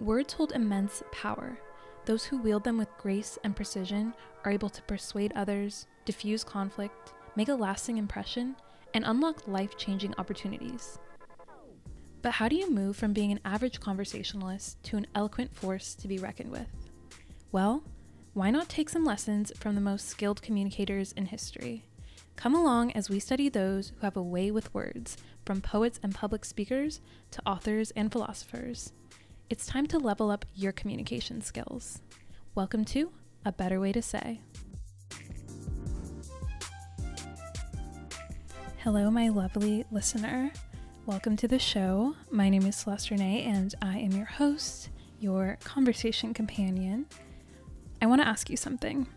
Words hold immense power. Those who wield them with grace and precision are able to persuade others, diffuse conflict, make a lasting impression, and unlock life changing opportunities. But how do you move from being an average conversationalist to an eloquent force to be reckoned with? Well, why not take some lessons from the most skilled communicators in history? Come along as we study those who have a way with words, from poets and public speakers to authors and philosophers. It's time to level up your communication skills. Welcome to A Better Way to Say. Hello, my lovely listener. Welcome to the show. My name is Celeste Renee, and I am your host, your conversation companion. I want to ask you something.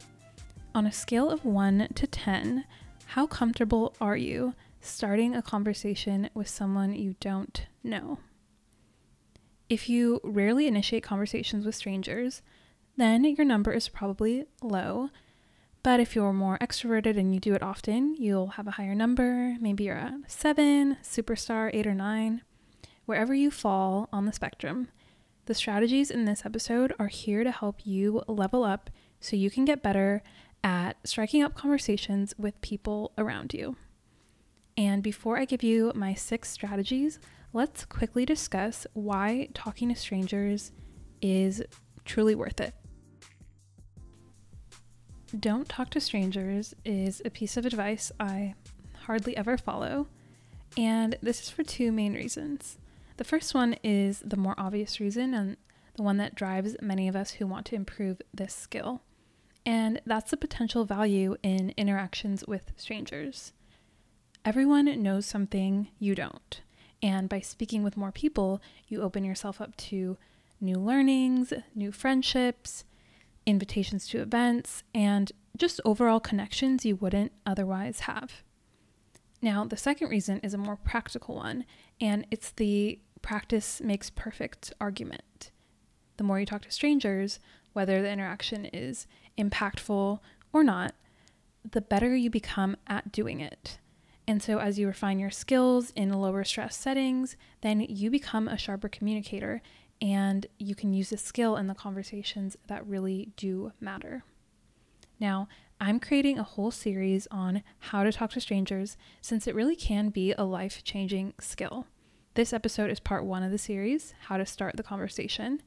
On a scale of 1 to 10, how comfortable are you starting a conversation with someone you don't know? If you rarely initiate conversations with strangers, then your number is probably low. But if you're more extroverted and you do it often, you'll have a higher number. Maybe you're at seven, superstar, eight, or nine. Wherever you fall on the spectrum, the strategies in this episode are here to help you level up so you can get better at striking up conversations with people around you. And before I give you my six strategies, let's quickly discuss why talking to strangers is truly worth it. Don't talk to strangers is a piece of advice I hardly ever follow, and this is for two main reasons. The first one is the more obvious reason, and the one that drives many of us who want to improve this skill, and that's the potential value in interactions with strangers. Everyone knows something you don't, and by speaking with more people, you open yourself up to new learnings, new friendships, invitations to events, and just overall connections you wouldn't otherwise have. Now, the second reason is a more practical one, and it's the practice makes perfect argument. The more you talk to strangers, whether the interaction is impactful or not, the better you become at doing it. And so, as you refine your skills in lower stress settings, then you become a sharper communicator and you can use this skill in the conversations that really do matter. Now, I'm creating a whole series on how to talk to strangers since it really can be a life changing skill. This episode is part one of the series, How to Start the Conversation.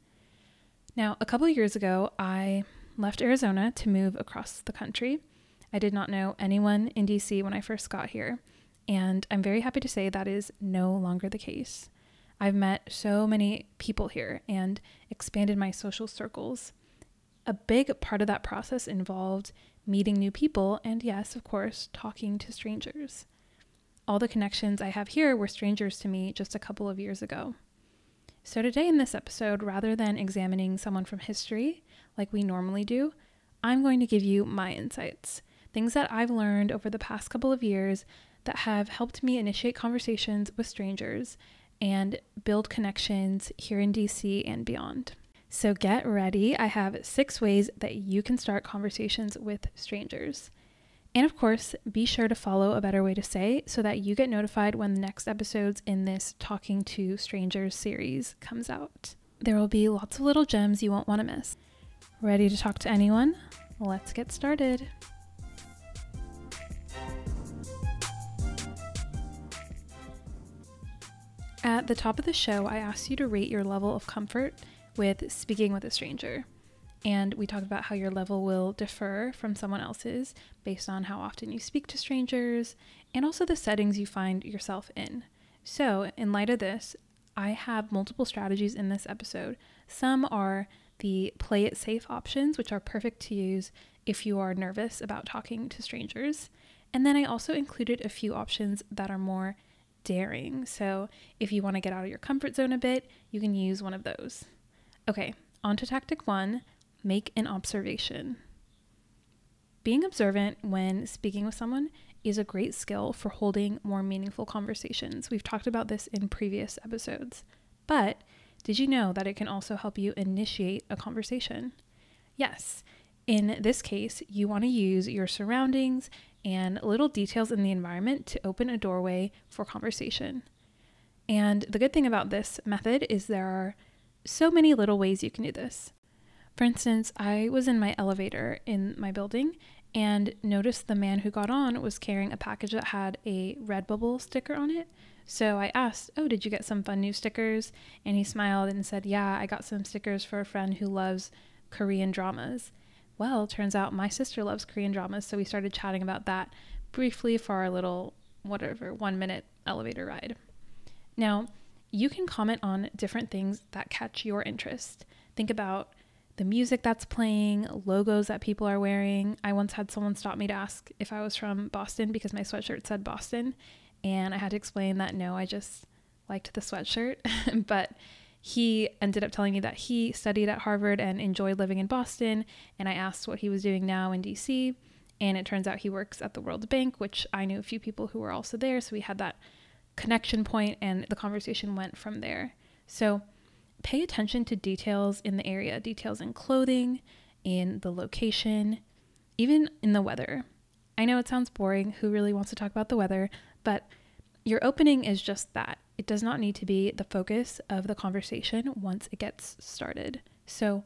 Now, a couple years ago, I left Arizona to move across the country. I did not know anyone in DC when I first got here, and I'm very happy to say that is no longer the case. I've met so many people here and expanded my social circles. A big part of that process involved meeting new people and, yes, of course, talking to strangers. All the connections I have here were strangers to me just a couple of years ago. So, today in this episode, rather than examining someone from history like we normally do, I'm going to give you my insights, things that I've learned over the past couple of years that have helped me initiate conversations with strangers and build connections here in DC and beyond. So get ready. I have six ways that you can start conversations with strangers. And of course, be sure to follow A Better Way to Say so that you get notified when the next episodes in this Talking to Strangers series comes out. There will be lots of little gems you won't want to miss. Ready to talk to anyone? Let's get started. At the top of the show, I asked you to rate your level of comfort with speaking with a stranger. And we talked about how your level will differ from someone else's based on how often you speak to strangers and also the settings you find yourself in. So, in light of this, I have multiple strategies in this episode. Some are the play it safe options, which are perfect to use if you are nervous about talking to strangers. And then I also included a few options that are more daring. So if you want to get out of your comfort zone a bit, you can use one of those. Okay, on to tactic one make an observation. Being observant when speaking with someone is a great skill for holding more meaningful conversations. We've talked about this in previous episodes. But did you know that it can also help you initiate a conversation? Yes. In this case, you want to use your surroundings and little details in the environment to open a doorway for conversation. And the good thing about this method is there are so many little ways you can do this. For instance, I was in my elevator in my building and noticed the man who got on was carrying a package that had a Redbubble sticker on it. So I asked, Oh, did you get some fun new stickers? And he smiled and said, Yeah, I got some stickers for a friend who loves Korean dramas. Well, turns out my sister loves Korean dramas, so we started chatting about that briefly for our little, whatever, one minute elevator ride. Now, you can comment on different things that catch your interest. Think about the music that's playing, logos that people are wearing. I once had someone stop me to ask if I was from Boston because my sweatshirt said Boston. And I had to explain that no, I just liked the sweatshirt. but he ended up telling me that he studied at Harvard and enjoyed living in Boston. And I asked what he was doing now in DC. And it turns out he works at the World Bank, which I knew a few people who were also there. So we had that connection point and the conversation went from there. So pay attention to details in the area, details in clothing, in the location, even in the weather. I know it sounds boring. Who really wants to talk about the weather? But your opening is just that. It does not need to be the focus of the conversation once it gets started. So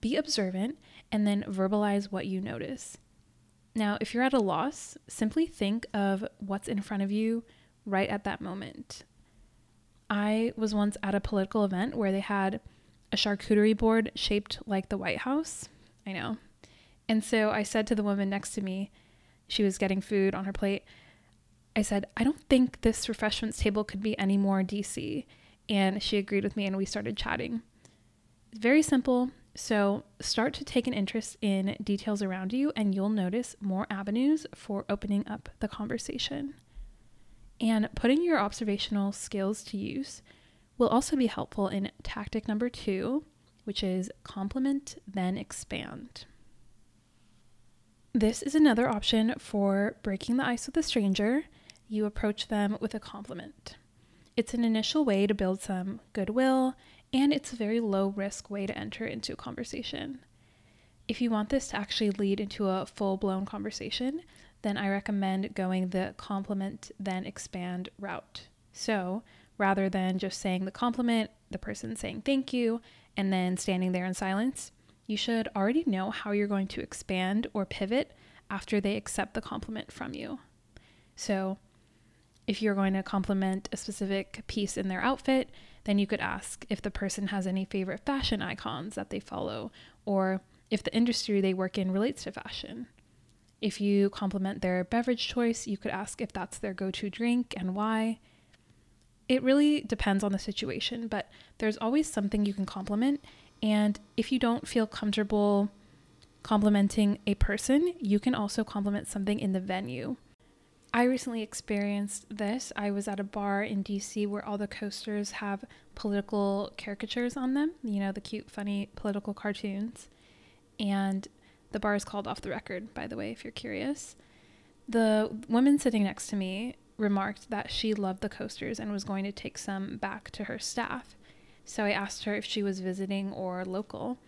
be observant and then verbalize what you notice. Now, if you're at a loss, simply think of what's in front of you right at that moment. I was once at a political event where they had a charcuterie board shaped like the White House. I know. And so I said to the woman next to me, she was getting food on her plate. I said, I don't think this refreshments table could be any more DC. And she agreed with me and we started chatting. Very simple. So start to take an interest in details around you and you'll notice more avenues for opening up the conversation. And putting your observational skills to use will also be helpful in tactic number two, which is compliment, then expand. This is another option for breaking the ice with a stranger. You approach them with a compliment. It's an initial way to build some goodwill, and it's a very low risk way to enter into a conversation. If you want this to actually lead into a full blown conversation, then I recommend going the compliment then expand route. So rather than just saying the compliment, the person saying thank you, and then standing there in silence, you should already know how you're going to expand or pivot after they accept the compliment from you. So if you're going to compliment a specific piece in their outfit, then you could ask if the person has any favorite fashion icons that they follow, or if the industry they work in relates to fashion. If you compliment their beverage choice, you could ask if that's their go to drink and why. It really depends on the situation, but there's always something you can compliment. And if you don't feel comfortable complimenting a person, you can also compliment something in the venue. I recently experienced this. I was at a bar in DC where all the coasters have political caricatures on them, you know, the cute, funny political cartoons. And the bar is called Off the Record, by the way, if you're curious. The woman sitting next to me remarked that she loved the coasters and was going to take some back to her staff. So I asked her if she was visiting or local.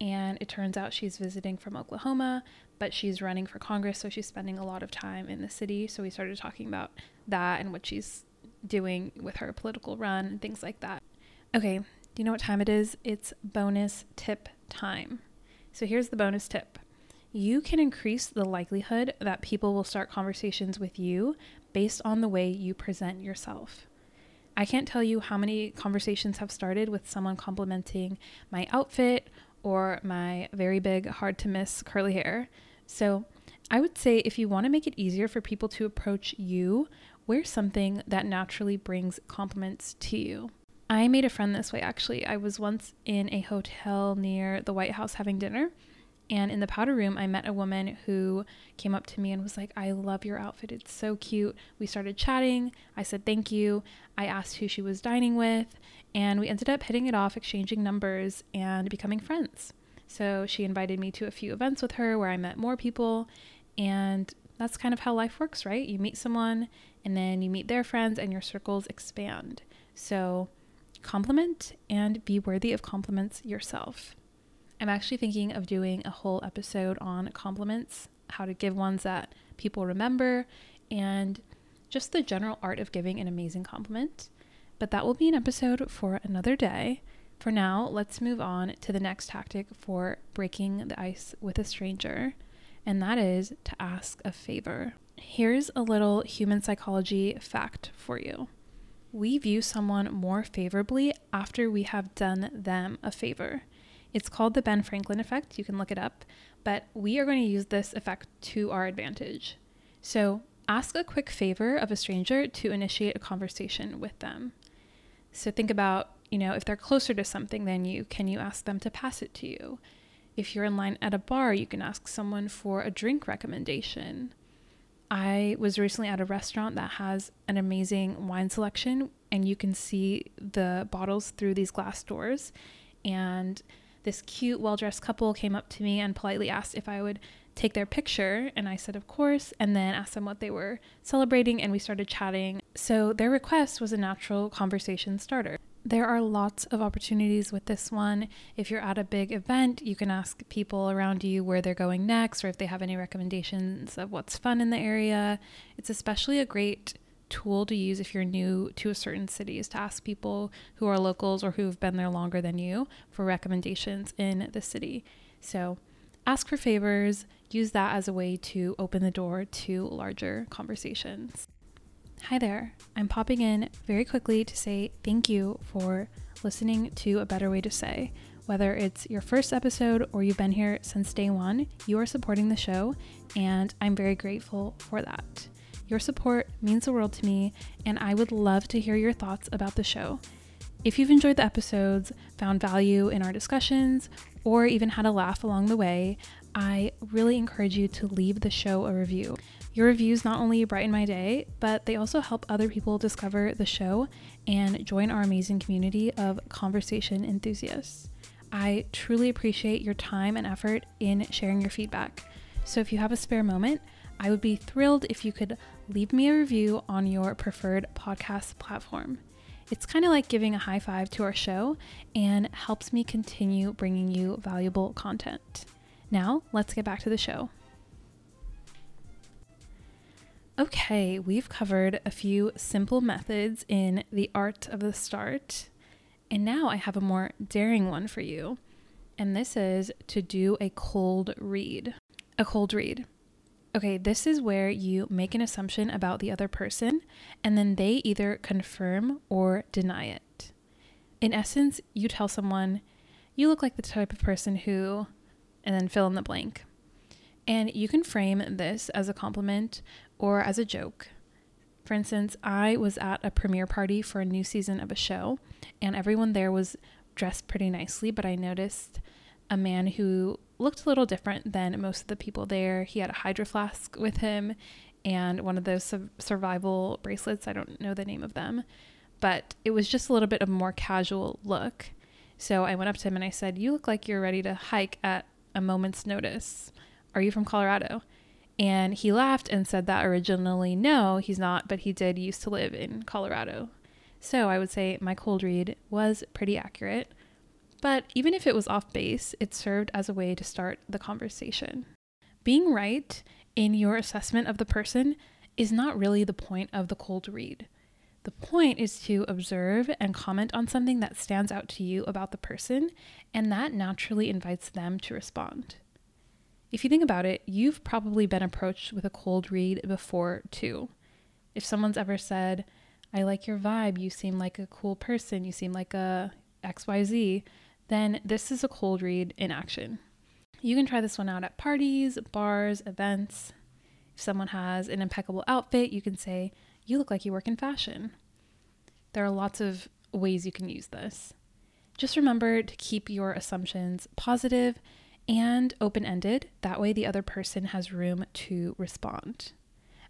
And it turns out she's visiting from Oklahoma, but she's running for Congress, so she's spending a lot of time in the city. So we started talking about that and what she's doing with her political run and things like that. Okay, do you know what time it is? It's bonus tip time. So here's the bonus tip you can increase the likelihood that people will start conversations with you based on the way you present yourself. I can't tell you how many conversations have started with someone complimenting my outfit or my very big, hard to miss curly hair. So, I would say if you want to make it easier for people to approach you, wear something that naturally brings compliments to you. I made a friend this way actually. I was once in a hotel near the White House having dinner and in the powder room, I met a woman who came up to me and was like, I love your outfit. It's so cute. We started chatting. I said, Thank you. I asked who she was dining with, and we ended up hitting it off, exchanging numbers, and becoming friends. So she invited me to a few events with her where I met more people. And that's kind of how life works, right? You meet someone, and then you meet their friends, and your circles expand. So compliment and be worthy of compliments yourself. I'm actually thinking of doing a whole episode on compliments, how to give ones that people remember, and just the general art of giving an amazing compliment. But that will be an episode for another day. For now, let's move on to the next tactic for breaking the ice with a stranger, and that is to ask a favor. Here's a little human psychology fact for you. We view someone more favorably after we have done them a favor. It's called the Ben Franklin effect. You can look it up, but we are going to use this effect to our advantage. So, ask a quick favor of a stranger to initiate a conversation with them. So, think about, you know, if they're closer to something than you, can you ask them to pass it to you? If you're in line at a bar, you can ask someone for a drink recommendation. I was recently at a restaurant that has an amazing wine selection, and you can see the bottles through these glass doors. And this cute, well dressed couple came up to me and politely asked if I would take their picture. And I said, of course, and then asked them what they were celebrating. And we started chatting. So their request was a natural conversation starter. There are lots of opportunities with this one. If you're at a big event, you can ask people around you where they're going next or if they have any recommendations of what's fun in the area. It's especially a great tool to use if you're new to a certain city is to ask people who are locals or who've been there longer than you for recommendations in the city. So ask for favors, use that as a way to open the door to larger conversations. Hi there. I'm popping in very quickly to say thank you for listening to A Better Way to Say. Whether it's your first episode or you've been here since day one, you are supporting the show, and I'm very grateful for that. Your support means the world to me, and I would love to hear your thoughts about the show. If you've enjoyed the episodes, found value in our discussions, or even had a laugh along the way, I really encourage you to leave the show a review. Your reviews not only brighten my day, but they also help other people discover the show and join our amazing community of conversation enthusiasts. I truly appreciate your time and effort in sharing your feedback. So if you have a spare moment, I would be thrilled if you could leave me a review on your preferred podcast platform. It's kind of like giving a high five to our show and helps me continue bringing you valuable content. Now, let's get back to the show. Okay, we've covered a few simple methods in the art of the start, and now I have a more daring one for you, and this is to do a cold read. A cold read. Okay, this is where you make an assumption about the other person and then they either confirm or deny it. In essence, you tell someone, you look like the type of person who, and then fill in the blank. And you can frame this as a compliment or as a joke. For instance, I was at a premiere party for a new season of a show, and everyone there was dressed pretty nicely, but I noticed a man who looked a little different than most of the people there. He had a hydro flask with him and one of those su- survival bracelets. I don't know the name of them, but it was just a little bit of a more casual look. So I went up to him and I said, You look like you're ready to hike at a moment's notice. Are you from Colorado? And he laughed and said that originally, no, he's not, but he did used to live in Colorado. So I would say my cold read was pretty accurate. But even if it was off base, it served as a way to start the conversation. Being right in your assessment of the person is not really the point of the cold read. The point is to observe and comment on something that stands out to you about the person, and that naturally invites them to respond. If you think about it, you've probably been approached with a cold read before too. If someone's ever said, I like your vibe, you seem like a cool person, you seem like a XYZ, then this is a cold read in action. You can try this one out at parties, bars, events. If someone has an impeccable outfit, you can say, You look like you work in fashion. There are lots of ways you can use this. Just remember to keep your assumptions positive and open ended. That way, the other person has room to respond.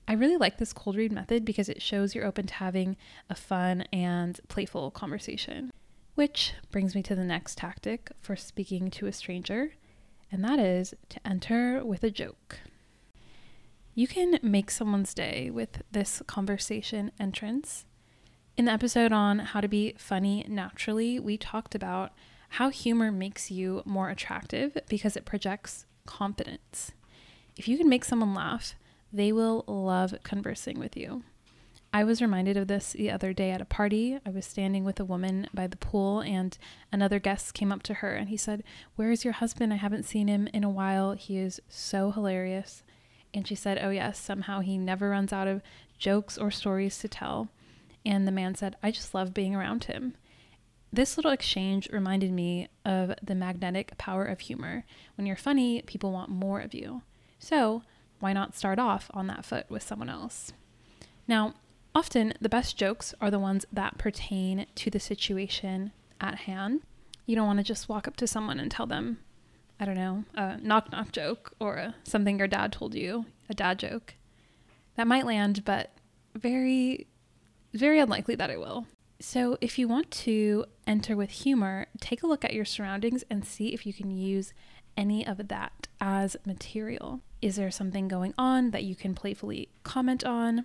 I really like this cold read method because it shows you're open to having a fun and playful conversation. Which brings me to the next tactic for speaking to a stranger, and that is to enter with a joke. You can make someone's day with this conversation entrance. In the episode on how to be funny naturally, we talked about how humor makes you more attractive because it projects confidence. If you can make someone laugh, they will love conversing with you. I was reminded of this the other day at a party. I was standing with a woman by the pool, and another guest came up to her and he said, Where is your husband? I haven't seen him in a while. He is so hilarious. And she said, Oh, yes, somehow he never runs out of jokes or stories to tell. And the man said, I just love being around him. This little exchange reminded me of the magnetic power of humor. When you're funny, people want more of you. So, why not start off on that foot with someone else? Now, often the best jokes are the ones that pertain to the situation at hand. You don't want to just walk up to someone and tell them, I don't know, a knock knock joke or a, something your dad told you, a dad joke. That might land, but very, very unlikely that it will. So, if you want to enter with humor, take a look at your surroundings and see if you can use any of that as material. Is there something going on that you can playfully comment on?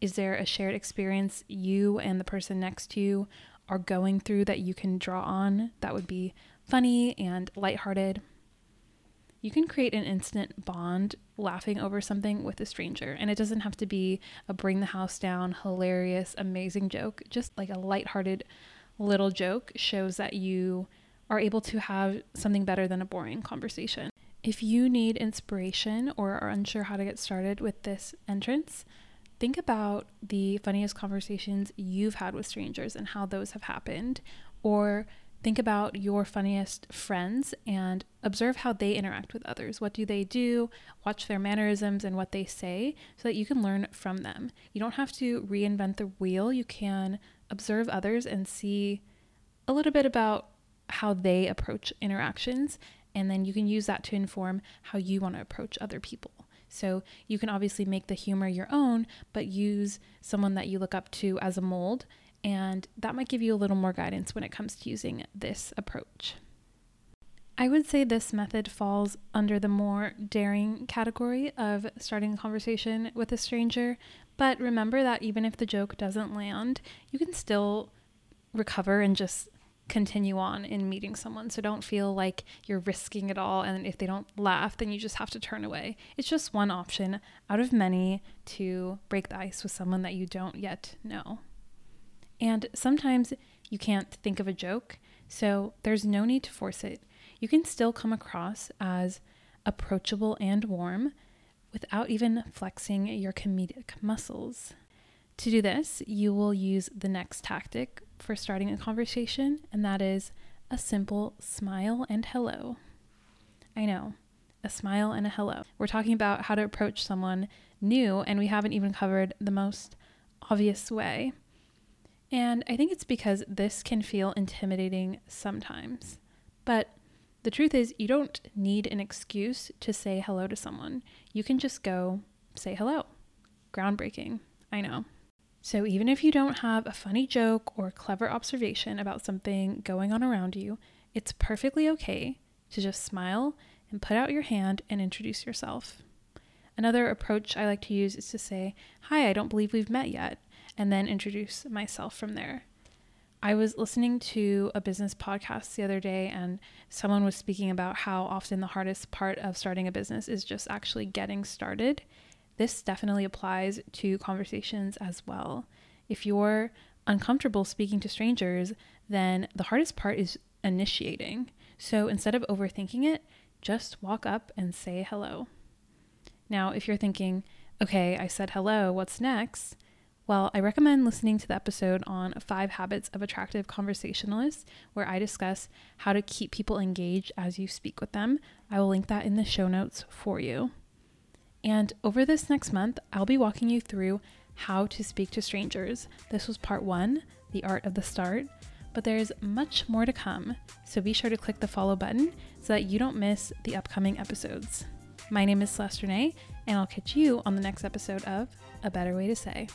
Is there a shared experience you and the person next to you are going through that you can draw on that would be funny and lighthearted? you can create an instant bond laughing over something with a stranger. And it doesn't have to be a bring the house down, hilarious, amazing joke. Just like a lighthearted little joke shows that you are able to have something better than a boring conversation. If you need inspiration or are unsure how to get started with this entrance, think about the funniest conversations you've had with strangers and how those have happened, or Think about your funniest friends and observe how they interact with others. What do they do? Watch their mannerisms and what they say so that you can learn from them. You don't have to reinvent the wheel. You can observe others and see a little bit about how they approach interactions. And then you can use that to inform how you want to approach other people. So you can obviously make the humor your own, but use someone that you look up to as a mold and that might give you a little more guidance when it comes to using this approach. I would say this method falls under the more daring category of starting a conversation with a stranger, but remember that even if the joke doesn't land, you can still recover and just continue on in meeting someone. So don't feel like you're risking it all. And if they don't laugh, then you just have to turn away. It's just one option out of many to break the ice with someone that you don't yet know. And sometimes you can't think of a joke, so there's no need to force it. You can still come across as approachable and warm without even flexing your comedic muscles. To do this, you will use the next tactic for starting a conversation, and that is a simple smile and hello. I know, a smile and a hello. We're talking about how to approach someone new, and we haven't even covered the most obvious way. And I think it's because this can feel intimidating sometimes. But the truth is, you don't need an excuse to say hello to someone. You can just go say hello. Groundbreaking, I know. So even if you don't have a funny joke or clever observation about something going on around you, it's perfectly okay to just smile and put out your hand and introduce yourself. Another approach I like to use is to say, Hi, I don't believe we've met yet and then introduce myself from there. I was listening to a business podcast the other day, and someone was speaking about how often the hardest part of starting a business is just actually getting started. This definitely applies to conversations as well. If you're uncomfortable speaking to strangers, then the hardest part is initiating. So instead of overthinking it, just walk up and say hello. Now, if you're thinking, okay, I said hello, what's next? Well, I recommend listening to the episode on Five Habits of Attractive Conversationalists, where I discuss how to keep people engaged as you speak with them. I will link that in the show notes for you. And over this next month, I'll be walking you through how to speak to strangers. This was part one, the art of the start, but there's much more to come. So be sure to click the follow button so that you don't miss the upcoming episodes. My name is Celeste Renee, and I'll catch you on the next episode of A Better Way to Say.